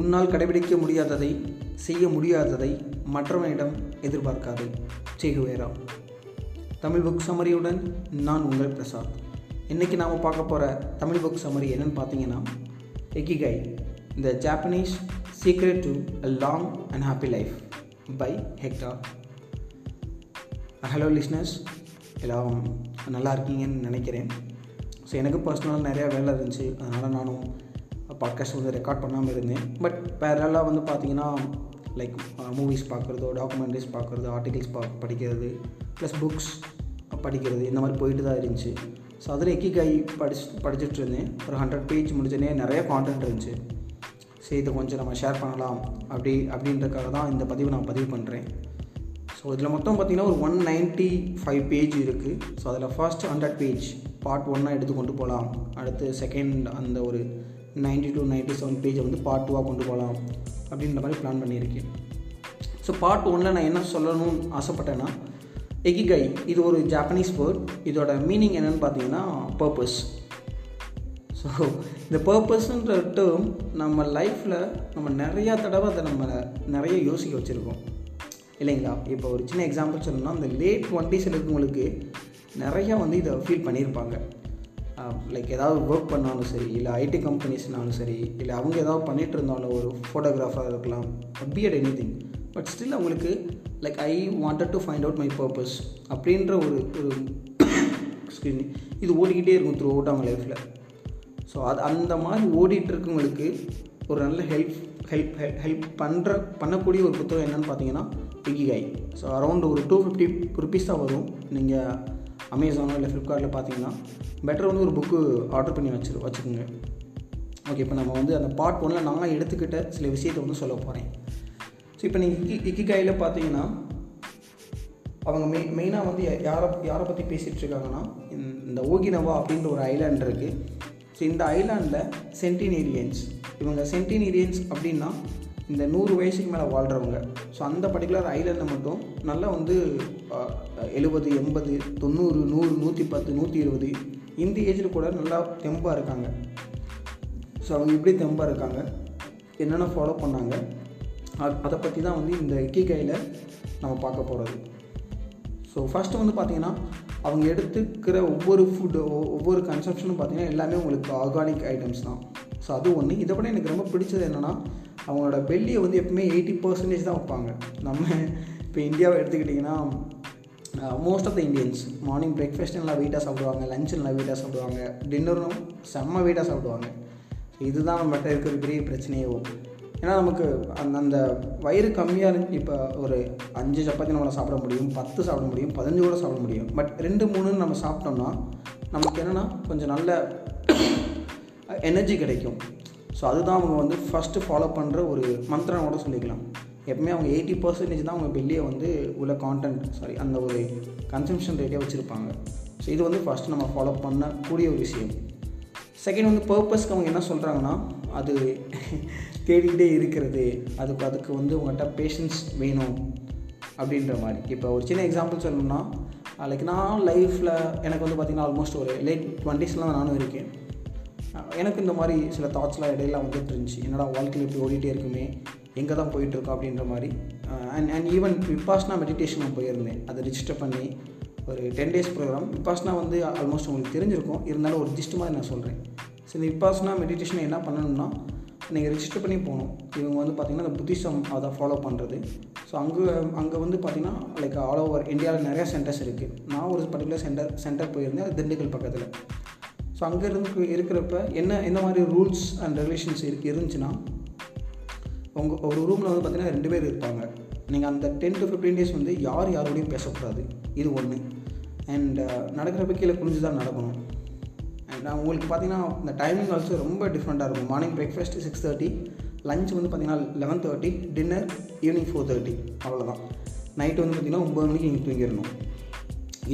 உன்னால் கடைபிடிக்க முடியாததை செய்ய முடியாததை மற்றவனிடம் எதிர்பார்க்காதே. சேகுவேரா தமிழ் புக் சமரியுடன் நான் உங்கள் பிரசாத் இன்றைக்கி நாம் பார்க்க போகிற தமிழ் புக் சமரி என்னென்னு பார்த்தீங்கன்னா Ikigai the Japanese secret to a long and happy life by Hector hello listeners எல்லாம் நல்லா இருக்கீங்கன்னு நினைக்கிறேன். ஸோ எனக்கு பர்சனலாக நிறையா வேலை இருந்துச்சு. அதனால் நானும் பாட்காஸ்ட் வந்து ரெக்கார்ட் பண்ணாமல் இருந்தேன். பட் பேரலாக வந்து பார்த்தீங்கன்னா லைக் மூவிஸ் பார்க்குறதோ டாக்குமெண்ட்ரிஸ் பார்க்குறது ஆர்டிகிள்ஸ் பா படிக்கிறது ப்ளஸ் புக்ஸ் படிக்கிறது இந்த மாதிரி போயிட்டு தான் இருந்துச்சு. ஸோ அதில் எக்கிகை படிச்சு படிச்சுட்டு இருந்தேன். ஒரு ஹண்ட்ரட் பேஜ் முடிஞ்சோடனே நிறைய கான்டென்ட் இருந்துச்சு. சரி இதை கொஞ்சம் நம்ம ஷேர் பண்ணலாம். அப்படி அப்படின்றக்காக தான் இந்த பதிவு நான் பதிவு பண்ணுறேன் ஸோ இதில் மொத்தம் பார்த்திங்கன்னா ஒரு ஒன் நைன்ட்டி ஃபைவ் பேஜ் இருக்குது ஸோ அதில் ஃபர்ஸ்ட் ஹண்ட்ரட் பேஜ் பார்ட் ஒன்னாக எடுத்து கொண்டு போகலாம் அடுத்து செகண்ட் அந்த ஒரு நைன்ட்டி டூ நைன்டி செவன் பேஜை வந்து பார்ட் டூவாக கொண்டு போகலாம் அப்படின்ற மாதிரி பிளான் பண்ணியிருக்கேன். ஸோ பார்ட் ஒன்னில் நான் என்ன சொல்லணும்னு ஆசைப்பட்டேன்னா எகிகை இது ஒரு ஜாப்பனீஸ் வேர்ட் இதோட மீனிங் என்னென்னு பார்த்தீங்கன்னா பர்பஸ் ஸோ இந்த பர்பஸ்ன்ற டேர்ம் நம்ம லைஃப்பில் நம்ம நிறையா தடவை அதை நம்ம நிறைய யோசிக்க வச்சுருக்கோம். இல்லைங்களா? இப்போ ஒரு சின்ன எக்ஸாம்பிள் சொல்லணும்னா அந்த லேட் டுவெண்ட்டிஸில் இருக்கவங்களுக்கு நிறையா வந்து இதை ஃபீல் பண்ணியிருப்பாங்க. லைக் ஏதாவது ஒர்க் பண்ணாலும் சரி இல்லை ஐடி கம்பெனிஸ்னாலும் சரி இல்லை அவங்க ஏதாவது பண்ணிகிட்டு இருந்தாலும் ஒரு ஃபோட்டோகிராஃபராக இருக்கலாம் be it anything but still அவங்களுக்கு like I wanted to find out my purpose அப்படின்ற ஒரு ஒரு எக்ஸ்கியூஸ் இது ஓடிக்கிட்டே இருக்கும் த்ரூ அவுட் அவங்க லைஃப்பில் ஸோ அது அந்த மாதிரி ஓடிட்டு இருக்கவங்களுக்கு ஒரு நல்ல ஹெல்ப் ஹெல்ப் ஹெல்ப் பண்ணுற பண்ணக்கூடிய ஒரு புத்தகம் என்னென்னு பார்த்தீங்கன்னா பிகிகாய் ஸோ அரௌண்ட் ஒரு டூ ஃபிஃப்டி ருபீஸ் தான் வரும். நீங்கள் அமேசானோ இல்லை ஃப்ளிப்கார்ட்டில் பார்த்தீங்கன்னா பெட்டர் வந்து ஒரு புக்கு ஆர்டர் பண்ணி வச்சு வச்சுக்கோங்க ஓகே இப்போ நம்ம வந்து அந்த பார்ட் ஒன்றில் நான் எடுத்துக்கிட்ட சில விஷயத்தை வந்து சொல்ல போகிறேன் ஸோ இப்போ நீங்கள் இக்கி இக்கிகாயில் பார்த்தீங்கன்னா அவங்க மெய் மெயினாக வந்து யாரை யாரை பற்றி பேசிகிட்டு இருக்காங்கன்னா இந்த ஓகினவா அப்படின்ற ஒரு ஐலாண்ட் இருக்குது ஸோ இந்த ஐலாண்டில் சென்டினேரியன்ஸ் இவங்க சென்டினேரியன்ஸ் அப்படின்னா இந்த நூறு வயசுக்கு மேலே வாழ்கிறவங்க ஸோ அந்த பர்டிகுலர் ஐலண்டில் மட்டும் நல்லா வந்து எழுபது எண்பது தொண்ணூறு நூறு நூற்றி பத்து நூற்றி இருபது இந்த ஏஜில் கூட நல்லா தெம்பாக இருக்காங்க. ஸோ அவங்க எப்படி தெம்பாக இருக்காங்க? என்னென்ன ஃபாலோ பண்ணாங்க? அதை பற்றி தான் வந்து இந்த இக்கிகையில் நம்ம பார்க்க போகிறது ஸோ ஃபஸ்ட்டு வந்து பார்த்திங்கன்னா அவங்க எடுத்துக்கிற ஒவ்வொரு ஃபுட்டு ஒவ்வொரு கன்சப்ஷனும் பார்த்திங்கன்னா எல்லாமே உங்களுக்கு ஆர்கானிக் ஐட்டம்ஸ் தான். ஸோ அது ஒன்று இதை விட எனக்கு ரொம்ப பிடிச்சது என்னென்னா அவங்களோட பெல்லியை வந்து எப்பவுமே எயிட்டி பர்சன்டேஜ் தான் வைப்பாங்க. நம்ம இப்போ இந்தியாவை எடுத்துக்கிட்டிங்கன்னா most of the Indians morning breakfast நல்லா வெயிட்டாக சாப்பிடுவாங்க லஞ்ச் நல்லா வெயிட்டாக சாப்பிடுவாங்க டின்னரும் செம்ம வெயிட்டாக சாப்பிடுவாங்க. இதுதான் நம்மகிட்ட இருக்கிற பெரிய பிரச்சனையே ஏன்னா நமக்கு அந்த அந்த வயிறு கம்மியாக இருந்து இப்போ ஒரு அஞ்சு சப்பாத்தி நம்மளால் சாப்பிட முடியும் பத்து சாப்பிட முடியும் பதினஞ்சு கூட சாப்பிட முடியும். பட் ரெண்டு மூணுன்னு நம்ம சாப்பிட்டோம்னா நமக்கு என்னென்னா கொஞ்சம் நல்ல எனர்ஜி கிடைக்கும். ஸோ அதுதான் அவங்க வந்து ஃபஸ்ட்டு ஃபாலோ பண்ணுற ஒரு மந்திரம் கூட சொல்லிக்கலாம். எப்பவுமே அவங்க எயிட்டி பர்சன்டேஜ் தான் அவங்க வெளியே வந்து உள்ள கான்டென்ட் சாரி அந்த ஒரு கன்சம்ஷன் ரேட்டே வச்சுருப்பாங்க. ஸோ இது வந்து ஃபஸ்ட்டு நம்ம ஃபாலோ பண்ணக்கூடிய ஒரு விஷயம். செகண்ட் வந்து பர்பஸ்க்கு அவங்க என்ன சொல்கிறாங்கன்னா அது தேடிக்கிட்டே இருக்கிறது. அதுக்கு அதுக்கு வந்து உங்கள்கிட்ட பேஷன்ஸ் வேணும் அப்படின்ற மாதிரி. இப்போ ஒரு சின்ன எக்ஸாம்பிள் சொல்லணும்னா லைக் நான் லைஃப்பில் எனக்கு வந்து பார்த்திங்கன்னா ஆல்மோஸ்ட் ஒரு லேட் டுவெண்ட்டிஸ்லாம் நானும் இருக்கேன். எனக்கு இந்த மாதிரி சில தாட்ஸ்லாம் இடையில வந்துட்டு இருந்துச்சு என்னடா வாழ்க்கையில் இப்படி ஓடிட்டே இருக்குமே? எங்கே தான் போயிட்டுருக்கோம் அப்படின்ற மாதிரி. And and even Vipassana meditation நான் போயிருந்தேன். அதை ரிஜிஸ்டர் பண்ணி ஒரு டென் டேஸ் ப்ரோக்ராம் விப்பாஸ்னா வந்து ஆல்மோஸ்ட் உங்களுக்கு தெரிஞ்சிருக்கும். இருந்தாலும் ஒரு ஜிஸ்ட் மாதிரி நான் சொல்கிறேன் ஸோ இந்த விப்பாஸ்னா மெடிடேஷன் என்ன பண்ணணும்னா நீங்கள் ரிஜிஸ்டர் பண்ணி போகணும். இவங்க வந்து பார்த்திங்கன்னா இந்த புத்திசம் அதை ஃபாலோ பண்ணுறது ஸோ அங்கே அங்கே வந்து பார்த்திங்கன்னா லைக் ஆல் ஓவர் இந்தியாவில் நிறையா சென்டர்ஸ் இருக்குது நான் ஒரு பர்டிகுலர் சென்டர் சென்டர் போயிருந்தேன். அது திண்டுக்கல் பக்கத்தில். ஸோ அங்கே இருந்து இருக்கிறப்ப என்ன என்ன மாதிரி ரூல்ஸ் அண்ட் ரெகுலேஷன்ஸ் இருக்கு இருந்துச்சுன்னா உங்கள் ஒரு ரூமில் வந்து பார்த்திங்கன்னா ரெண்டு பேர் இருப்பாங்க. நீங்கள் அந்த டென் டு ஃபிஃப்டீன் டேஸ் வந்து யார் யாரோடையும் பேசக்கூடாது. இது ஒன்று அண்ட் நடக்கிறப்ப கீழே குனிஞ்சு தான் நடக்கணும் அண்ட் உங்களுக்கு பார்த்தீங்கன்னா இந்த டைமிங் ஆல்சோ ரொம்ப டிஃப்ரெண்ட்டாக இருக்கும். Morning breakfast six thirty lunch வந்து பார்த்திங்கன்னா eleven thirty dinner evening four thirty அவ்வளோதான் நைட்டு வந்து பார்த்திங்கன்னா ஒம்பது மணிக்கு நீங்கள் தூங்கிடணும்.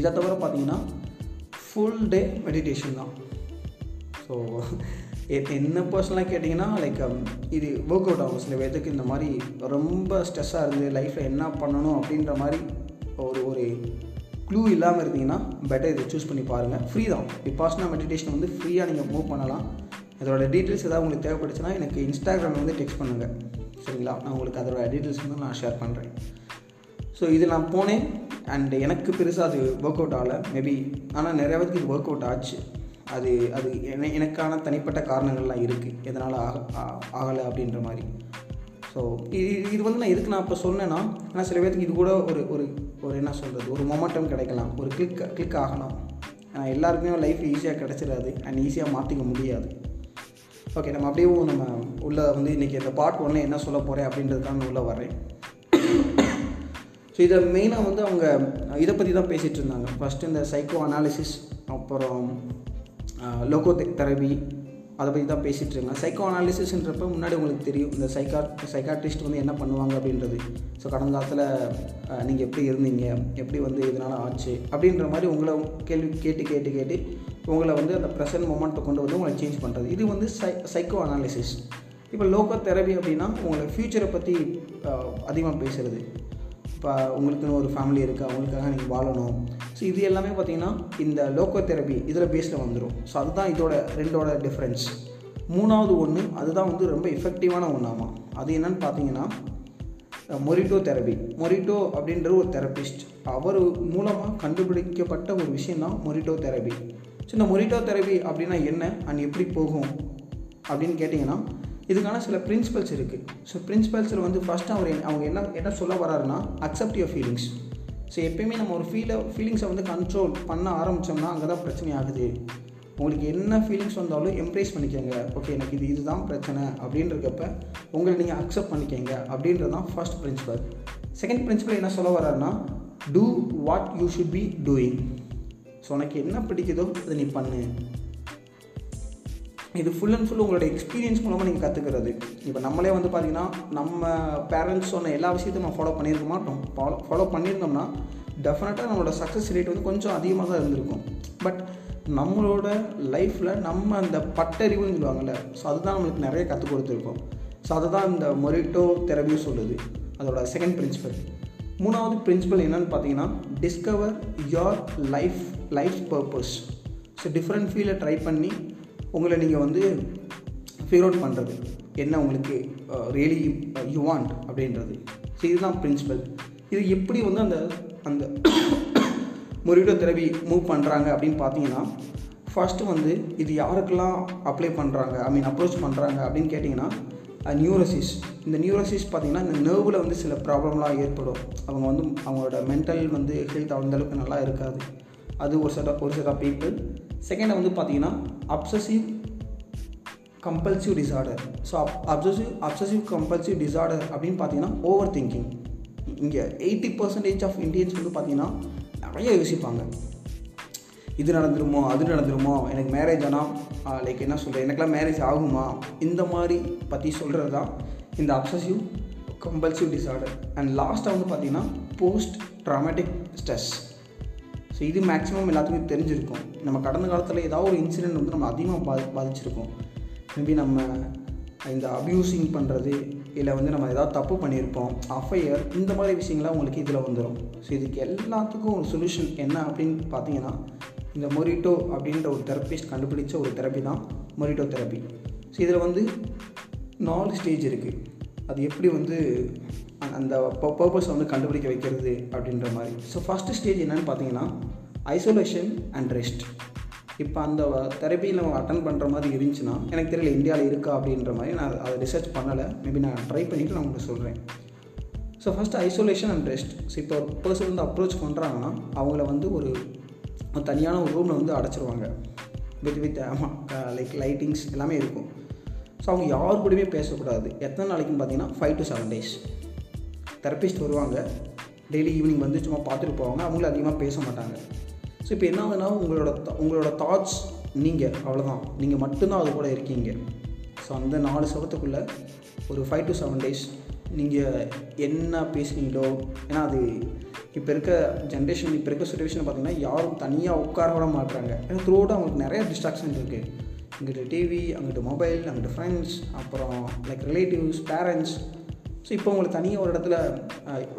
இதை தவிர பார்த்தீங்கன்னா ஃபுல் டே மெடிடேஷன் தான். ஸோ என்ன பர்சனலாக கேட்டிங்கன்னா லைக் um, இது ஒர்க் அவுட் ஆகும் சில பேர்த்துக்கு இந்த மாதிரி ரொம்ப ஸ்ட்ரெஸ்ஸாக இருந்து லைஃப்பில் என்ன பண்ணணும் அப்படின்ற மாதிரி ஒரு ஒரு க்ளூ இல்லாமல் இருந்தீங்கன்னா பெட்டர் இதை சூஸ் பண்ணி பாருங்கள் ஃப்ரீ தான். விபாசனா மெடிடேஷன் வந்து ஃப்ரீயாக நீங்கள் மூவ் பண்ணலாம். அதோட டீட்டெயில்ஸ் ஏதாவது உங்களுக்கு தேவைப்படுச்சுன்னா எனக்கு இன்ஸ்டாகிராமில் வந்து டெக்ஸ்ட் பண்ணுங்கள் சரிங்களா? நான் உங்களுக்கு அதோட டீட்டெயில்ஸ் வந்து நான் ஷேர் பண்ணுறேன் ஸோ இது நான் போனேன். அண்ட் எனக்கு பெருசாக அது ஒர்க் அவுட் ஆகலை. மேபி ஆனால் நிறைய பேருக்கு இது ஒர்க் அவுட் ஆச்சு. அது அது என எனக்கான தனிப்பட்ட காரணங்கள்லாம் இருக்குது எதனால் ஆக ஆகலை அப்படின்ற மாதிரி. ஸோ இது இது வந்து நான் எதுக்கு நான் இப்போ சொன்னேன்னா ஆனால் சில பேருக்கு இது கூட ஒரு ஒரு ஒரு என்ன சொல்கிறது ஒரு மொமெண்டம் கிடைக்கலாம். ஒரு கிளிக் கிளிக் ஆகணும். ஆனால் எல்லாருக்குமே லைஃப் ஈஸியாக கிடச்சிடாது. அண்ட் ஈஸியாக மாற்றிக்க முடியாது. ஓகே நம்ம அப்படியே நம்ம உள்ளே வந்து இன்றைக்கி இந்த பார்ட் ஒன்றில் என்ன சொல்ல போகிறேன் அப்படின்றதுக்காக நான் உள்ளே வரேன் ஸோ இதை மெயினாக வந்து அவங்க இதை பற்றி தான் பேசிகிட்டு இருந்தாங்க. ஃபஸ்ட்டு இந்த சைக்கோ அனாலிசிஸ் அப்புறம் லோகோ தெரபி அதை பற்றி தான் பேசிகிட்டு இருக்காங்க. சைக்கோ அனாலிசிஸ்ன்றப்ப முன்னாடி உங்களுக்கு தெரியும் இந்த சைக்கா சைக்காட்ரிஸ்ட் வந்து என்ன பண்ணுவாங்க அப்படின்றது. ஸோ கடந்த காலத்தில் நீங்கள் எப்படி இருந்தீங்க எப்படி வந்து இதனால் ஆச்சு அப்படின்ற மாதிரி உங்களை கேள்வி கேட்டு கேட்டு கேட்டு உங்களை வந்து அந்த ப்ரெசன்ட் மூமெண்ட்டை கொண்டு வந்து உங்களை சேஞ்ச் பண்ணுறது இது வந்து சை சைக்கோ அனாலிசிஸ் இப்போ லோக்கோ தெரபி அப்படின்னா உங்களை ஃப்யூச்சரை பற்றி அதிகமாக பேசுகிறது இப்போ உங்களுக்குன்னு ஒரு ஃபேமிலி இருக்குது அவங்களுக்காக நீங்கள் வாழணும். ஸோ இது எல்லாமே பார்த்தீங்கன்னா இந்த லோக்கோ தெரபி இதில் பேஸில் வந்துடும் ஸோ அதுதான் இதோட ரெண்டோட டிஃப்ரென்ஸ் மூணாவது ஒன்று அதுதான் வந்து ரொம்ப எஃபெக்டிவான ஒன்றாமா அது என்னன்னு பார்த்தீங்கன்னா மொரிட்டோ தெரபி மொரிட்டோ அப்படின்ற ஒரு தெரபிஸ்ட் அவர் மூலமாக கண்டுபிடிக்கப்பட்ட ஒரு விஷயம் தான் மொரிட்டோ தெரபி ஸோ இந்த மொரிட்டோ தெரபி அப்படின்னா என்ன? அண்ட் எப்படி போகும்? அப்படின்னு கேட்டிங்கன்னா இதுக்கான சில பிரின்சிபல்ஸ் இருக்குது ஸோ பிரின்சிபல்ஸில் வந்து ஃபஸ்ட்டு அவர் அவங்க என்ன என்ன சொல்ல வராருன்னா அக்செப்ட் யுவர் ஃபீலிங்ஸ் ஸோ எப்பயுமே நம்ம ஒரு ஃபீலை ஃபீலிங்ஸை வந்து கண்ட்ரோல் பண்ண ஆரம்பித்தோம்னா அங்கே தான் பிரச்சனை ஆகுது. உங்களுக்கு என்ன ஃபீலிங்ஸ் வந்தாலும் எம்ப்ரேஸ் பண்ணிக்கோங்க. ஓகே எனக்கு இது இதுதான் பிரச்சனை அப்படின்றக்கப்ப உங்களை நீங்கள் அக்செப்ட் பண்ணிக்கோங்க அப்படின்றது தான் ஃபர்ஸ்ட் பிரின்சிபல் செகண்ட் பிரின்சிபல் என்ன சொல்ல வர்றாருன்னா do what you should be doing so உனக்கு என்ன பிடிக்குதோ அதை நீ பண்ணு. இது ஃபுல் அண்ட் ஃபுல் உங்களோட எக்ஸ்பீரியன்ஸ் மூலமாக நீங்கள் கற்றுக்கிறது இப்போ நம்மளே வந்து பார்த்திங்கன்னா நம்ம பேரண்ட்ஸ் சொன்ன எல்லா விஷயத்தையும் நம்ம ஃபாலோ பண்ணியிருக்க மாட்டோம். ஃபாலோ ஃபாலோ பண்ணியிருந்தோம்னா டெஃபினட்டாக நம்மளோட சக்ஸஸ் ரேட் வந்து கொஞ்சம் அதிகமாக தான் இருந்திருக்கும். பட் நம்மளோட லைஃப்பில் நம்ம அந்த பட்டறிவுன்னு சொல்லுவாங்கள்ல ஸோ அதுதான் நம்மளுக்கு நிறைய கற்றுக் கொடுத்துருக்கோம். ஸோ அதுதான் இந்த மொரிட்டோ தெரபியும் சொல்லுது. அதோட செகண்ட் பிரின்சிபல் மூணாவது பிரின்சிபல் என்னன்னு பார்த்தீங்கன்னா discover your life life purpose so different ஃபீல்டை ட்ரை பண்ணி உங்களை நீங்கள் வந்து ஃபிகர் அவுட் பண்ணுறது என்ன உங்களுக்கு ரியலி யூ வாண்ட் அப்படின்றது. ஸோ இதுதான் பிரின்சிபல் இது எப்படி வந்து அந்த அந்த மொரிடோ திரவி மூவ் பண்ணுறாங்க அப்படின்னு பார்த்தீங்கன்னா ஃபஸ்ட்டு வந்து இது யாருக்கெல்லாம் அப்ளை பண்ணுறாங்க ஐ மீன் அப்ரோச் பண்ணுறாங்க அப்படின்னு கேட்டிங்கன்னா நியூரோசிஸ் இந்த நியூரோசிஸ் பார்த்திங்கன்னா இந்த நர்வில் வந்து சில ப்ராப்ளம்லாம் ஏற்படும். அவங்க வந்து அவங்களோட மென்டல் வந்து ஹெல்த் அந்தளவுக்கு நல்லா இருக்காது. அது ஒரு செட் ஒரு செட் ஆஃப் பீப்புள் செகண்டை வந்து பார்த்தீங்கன்னா அப்சசிவ் கம்பல்சிவ் டிசார்டர் ஸோ அப் அப்சசிவ் அப்சசிவ் கம்பல்சிவ் டிசார்டர் அப்படின்னு பார்த்தீங்கன்னா ஓவர் திங்கிங் இங்கே எயிட்டி பர்சன்டேஜ் ஆஃப் இந்தியன்ஸ் வந்து பார்த்தீங்கன்னா நிறைய யோசிப்பாங்க. இது நடந்துருமோ அது நடந்துருமோ எனக்கு மேரேஜ் ஆனால் லைக் என்ன சொல்கிறேன் எனக்குலாம் மேரேஜ் ஆகுமா? இந்த மாதிரி பற்றி சொல்கிறது தான் இந்த அப்சசிவ் கம்பல்சிவ் டிசார்டர் அண்ட் லாஸ்ட்டாக வந்து பார்த்திங்கன்னா போஸ்ட் ட்ராமேட்டிக் ஸ்ட்ரெஸ் ஸோ இது மேக்ஸிமம் எல்லாத்துக்கும் தெரிஞ்சிருக்கும். நம்ம கடந்த காலத்தில் ஏதாவது ஒரு இன்சிடெண்ட் வந்து நம்ம அதிகமாக பாதி பாதிச்சிருக்கோம். மேபி நம்ம இந்த அப்யூசிங் பண்ணுறது இல்லை வந்து நம்ம ஏதாவது தப்பு பண்ணியிருப்போம் அஃபையர் இந்த மாதிரி விஷயங்கள்லாம் உங்களுக்கு இதில் வந்துடும் ஸோ இதுக்கு எல்லாத்துக்கும் ஒரு சொல்யூஷன் என்ன அப்படின்னு பார்த்தீங்கன்னா இந்த மொரிட்டோ அப்படின்ற ஒரு தெரப்பிஸ்ட் கண்டுபிடிச்ச ஒரு தெரப்பி தான் மொரிட்டோ தெரப்பி ஸோ இதில் வந்து நாலு ஸ்டேஜ் இருக்குது அது எப்படி வந்து அந்த பர்பஸ் வந்து கண்டுபிடிக்க வைக்கிறது அப்படின்ற மாதிரி. ஸோ ஃபஸ்ட்டு ஸ்டேஜ் என்னென்னு பார்த்தீங்கன்னா ஐசோலேஷன் அண்ட் ரெஸ்ட் இப்போ அந்த தெரப்பியில் நம்ம அட்டன் பண்ணுற மாதிரி இருந்துச்சுன்னா எனக்கு தெரியல இந்தியாவில் இருக்கா அப்படின்ற மாதிரி நான் அதை ரிசர்ச் பண்ணலை. மேபி நான் ட்ரை பண்ணிவிட்டு நான் உங்களுக்கு சொல்கிறேன் so first isolation and rest so இப்போ ஒரு பர்சன் வந்து அப்ரோச் பண்ணுறாங்கன்னா அவங்கள வந்து ஒரு தனியான ஒரு ரூமில் வந்து அடைச்சிருவாங்க. வித் வித் ஆமாம் லைக் லைட்டிங்ஸ் எல்லாமே இருக்கும். ஸோ அவங்க யார் கூடயுமே பேசக்கூடாது. எத்தனை நாளைக்குன்னு பார்த்தீங்கன்னா five to seven days therapist வருவாங்க. டெய்லி ஈவினிங் வந்து சும்மா பார்த்துட்டு போவாங்க. அவங்களும் அதிகமாக பேச மாட்டாங்க. ஸோ இப்போ என்ன ஆகுதுன்னா உங்களோட உங்களோட தாட்ஸ் நீங்கள் அவ்வளோதான் நீங்கள் மட்டும்தான் அது கூட இருக்கீங்க. ஸோ அந்த நாலு சவத்துக்குள்ளே ஒரு ஃபைவ் டு செவன் டேஸ் நீங்கள் என்ன பேசுனீங்களோ ஏன்னா அது இப்போ இருக்க ஜென்ரேஷன் இப்போ இருக்க சுச்சுவேஷன் பார்த்தீங்கன்னா யாரும் தனியாக உட்கார விட மாட்டுறாங்க ஏன்னா த்ரூ அவங்களுக்கு நிறைய டிஸ்ட்ராக்ஷன் இருக்குது இங்கிட்ட டிவி அங்கிட்ட மொபைல் அங்கிட்ட ஃப்ரெண்ட்ஸ் அப்புறம் லைக் ரிலேட்டிவ்ஸ் பேரண்ட்ஸ் ஸோ இப்போ உங்களை தனியாக ஒரு இடத்துல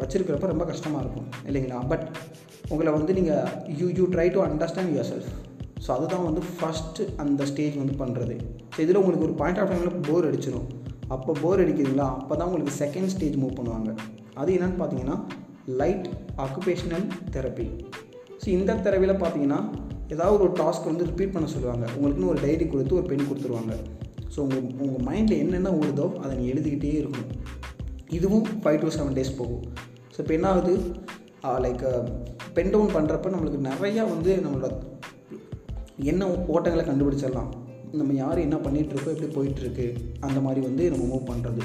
வச்சுருக்கிறப்ப ரொம்ப கஷ்டமாக இருக்கும் இல்லைங்களா? பட் உங்களை வந்து நீங்கள் you you try to understand yourself so அதுதான் வந்து ஃபஸ்ட்டு அந்த ஸ்டேஜ் வந்து பண்ணுறது ஸோ இதில் உங்களுக்கு ஒரு பாயிண்ட் ஆஃப் டைமில் போர் அடிச்சிடும் அப்போ போர் அடிக்கிறீங்களா அப்போ தான் உங்களுக்கு செகண்ட் ஸ்டேஜ் மூவ் பண்ணுவாங்க. அது என்னென்னு பார்த்தீங்கன்னா லைட் ஆக்குபேஷனல் தெரப்பி ஸோ இந்த தெரப்பியில் பார்த்தீங்கன்னா ஏதாவது ஒரு டாஸ்க் வந்து ரிப்பீட் பண்ண சொல்லுவாங்க. உங்களுக்குன்னு ஒரு டைரி கொடுத்து ஒரு பென் கொடுத்துருவாங்க. ஸோ உங்கள் உங்கள் மைண்டில் என்னென்ன ஓடுதோ அதை நீங்கள் எழுதிக்கிட்டே இருக்கணும். இதுவும் ஃபைவ் டு செவன் டேஸ் போகும். ஸோ இப்போ என்ன ஆகுது லைக் பென் டவுன் பண்ணுறப்ப நம்மளுக்கு நிறையா வந்து நம்மளோட என்ன ஓட்டங்களை கண்டுபிடிச்சிடலாம். நம்ம யார் என்ன பண்ணிகிட்ருக்கோ எப்படி போயிட்டுருக்கு அந்த மாதிரி வந்து நம்ம மூவ் பண்ணுறது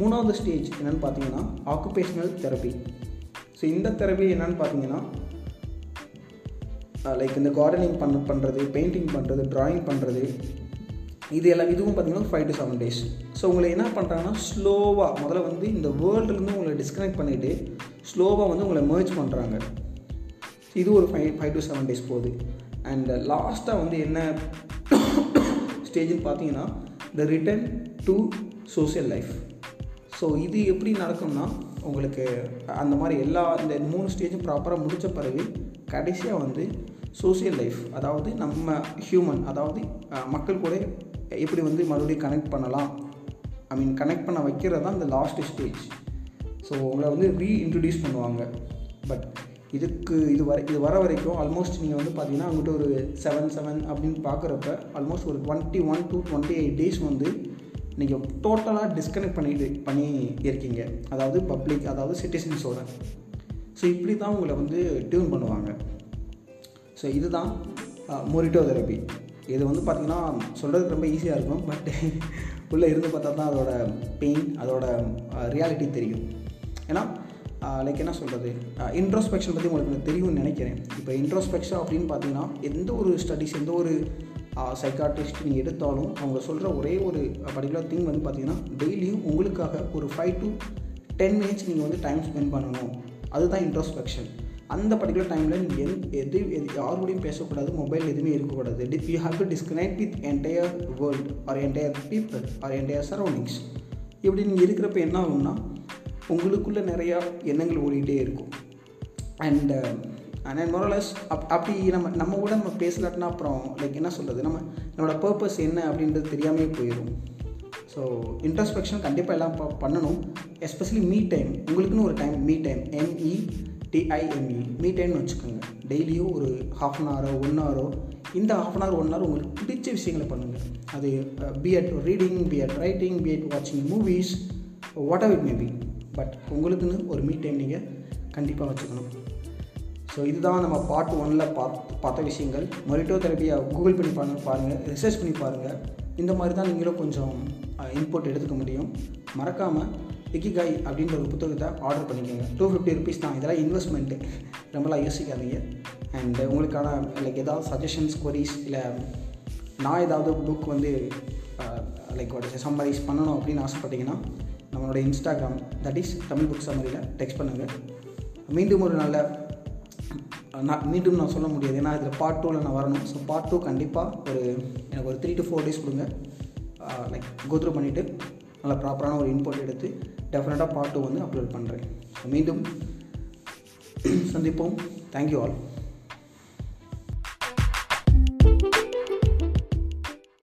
மூணாவது ஸ்டேஜ் என்னென்னு பார்த்தீங்கன்னா ஆக்குபேஷ்னல் தெரப்பி ஸோ இந்த தெரப்பி என்னென்னு பார்த்தீங்கன்னா லைக் இந்த கார்டனிங் பண்ண பண்ணுறது பெயிண்டிங் பண்ணுறது ட்ராயிங் பண்ணுறது இது எல்லாம் இதுவும் பார்த்தீங்கன்னா five to seven days so உங்களை என்ன பண்ணுறாங்கன்னா ஸ்லோவாக முதல்ல வந்து இந்த வேர்ல்டுலேருந்து உங்களை டிஸ்கனெக்ட் பண்ணிவிட்டு ஸ்லோவாக வந்து உங்களை மேர்ஜ் பண்ணுறாங்க இது ஒரு five five to seven days போகுது. அண்ட் லாஸ்ட்டாக வந்து என்ன ஸ்டேஜ்னு பார்த்தீங்கன்னா the return to social life so இது எப்படி நடக்கும்னா உங்களுக்கு அந்த மாதிரி எல்லா இந்த மூணு ஸ்டேஜும் ப்ராப்பராக முடித்த பிறகு கடைசியாக வந்து சோசியல் லைஃப் அதாவது நம்ம ஹியூமன் அதாவது மக்கள் கூட எப்படி வந்து மறுபடியும் கனெக்ட் பண்ணலாம்? ஐ மீன் கனெக்ட் பண்ண வைக்கிறது தான் இந்த லாஸ்ட் ஸ்டேஜ் ஸோ உங்களை வந்து ரீஇன்ட்ரடியூஸ் பண்ணுவாங்க. பட் இதுக்கு இது வர இது வர வரைக்கும் ஆல்மோஸ்ட் நீங்கள் வந்து பார்த்தீங்கன்னா அவங்ககிட்ட ஒரு செவன் செவன் அப்படின்னு பார்க்குறப்ப ஆல்மோஸ்ட் ஒரு twenty one to twenty eight days வந்து நீங்கள் டோட்டலாக டிஸ்கனெக்ட் பண்ணிட்டு பண்ணி இருக்கீங்க. அதாவது பப்ளிக் அதாவது சிட்டிசன்ஸோட ஸோ இப்படி தான் உங்களை வந்து டியூன் பண்ணுவாங்க. ஸோ இதுதான் மொரிட்டோ தெரப்பி இது வந்து பார்த்திங்கன்னா சொல்கிறதுக்கு ரொம்ப ஈஸியாக இருக்கும். பட் உள்ளே இருந்து பார்த்தா தான் அதோட பெயின் அதோட ரியாலிட்டி தெரியும். ஏன்னா லைக் என்ன சொல்கிறது இன்ட்ரோஸ்பெக்ஷன் பற்றி உங்களுக்கு தெரியும்னு நினைக்கிறேன். இப்போ இன்ட்ரோஸ்பெக்ஷன் அப்படின்னு பார்த்தீங்கன்னா எந்த ஒரு ஸ்டடீஸ் எந்த ஒரு சைக்காட்ரிஸ்ட் நீங்கள் எடுத்தாலும் அவங்க சொல்கிற ஒரே ஒரு பர்டிகுலர் திங் வந்து பார்த்திங்கன்னா டெய்லியும் உங்களுக்காக ஒரு ஃபைவ் டு டென் மினிட்ஸ் நீங்கள் வந்து டைம் ஸ்பெண்ட் பண்ணணும். அதுதான் இன்ட்ரோஸ்பெக்ஷன் அந்த பர்டிகுலர் டைமில் நீங்கள் எந் எது எது யாரோடையும் பேசக்கூடாது மொபைல் எதுவுமே இருக்கக்கூடாது. D you have to disconnect with entire world or entire people or entire surroundings இப்படி நீங்கள் இருக்கிறப்ப என்ன ஆகும்னா உங்களுக்குள்ளே நிறையா எண்ணங்கள் ஓடிக்கிட்டே இருக்கும். அண்ட் அண்ட் மொரலஸ் அப் அப்படி நம்ம நம்ம கூட நம்ம பேசலாட்டினா அப்புறம் லைக் என்ன சொல்கிறது நம்ம நம்மளோட பர்பஸ் என்ன அப்படின்றது தெரியாமே போயிடும் ஸோ இன்ட்ரஸ்பெக்ஷன் கண்டிப்பாக எல்லாம் ப பண்ணணும். எஸ்பெஷலி மீ டைம் உங்களுக்குன்னு ஒரு time me time M E T I M E me டைம்னு வச்சுக்கோங்க. டெய்லியும் ஒரு ஹாஃப் அன் ஹவரோ ஒன் ஹவரோ இந்த half an hour one hour உங்களுக்கு பிடிச்ச விஷயங்களை பண்ணுங்கள் அது be it reading be it writing be it வாட்சிங் movies whatever it maybe but உங்களுக்குன்னு ஒரு மீ டைம் நீங்கள் கண்டிப்பாக வச்சுக்கணும். ஸோ இதுதான் நம்ம பார்ட் ஒனில் பார்த்து பார்த்த விஷயங்கள். மொரிட்டோ தெரப்பியை கூகுள் பண்ணி பாருங்கள் பாருங்கள் ரிசர்ச் பண்ணி பாருங்கள் இந்த மாதிரி தான் நீங்களும் கொஞ்சம் இன்புட் எடுத்துக்க முடியும். மறக்காமல் இக்கிகாய் அப்படின்ற ஒரு புத்தகத்தை ஆர்டர் பண்ணிக்கோங்க. டூ ஃபிஃப்டி ருபீஸ் தான். இதெல்லாம் இன்வெஸ்ட்மெண்ட்டு ரொம்பலாம் யோசிக்காதீங்க. அண்ட் உங்களுக்கான லைக் ஏதாவது சஜஷன்ஸ் கொரிஸ் இல்லை நான் ஏதாவது புக் வந்து லைக் ஒரு சம்மரைஸ் பண்ணணும் அப்படின்னு ஆசைப்பட்டீங்கன்னா நம்மளோட Instagram that is Tamil book சம்மரியில் text பண்ணுங்கள் மீண்டும் ஒரு நல்ல நான் மீண்டும் நான் சொல்ல முடியாது. ஏன்னா இதில் பார்ட் டூவில் நான் வரணும். ஸோ பார்ட் டூ கண்டிப்பாக ஒரு எனக்கு ஒரு த்ரீ டு ஃபோர் டேஸ் கொடுங்க. லைக் கோத்ரூ பண்ணிவிட்டு நல்லா ப்ராப்பரான ஒரு இன்புட் எடுத்து டெஃபினட்டாக பார்ட் டூ வந்து அப்லோட் பண்ணுறேன் மீண்டும் சந்திப்போம். Thank you all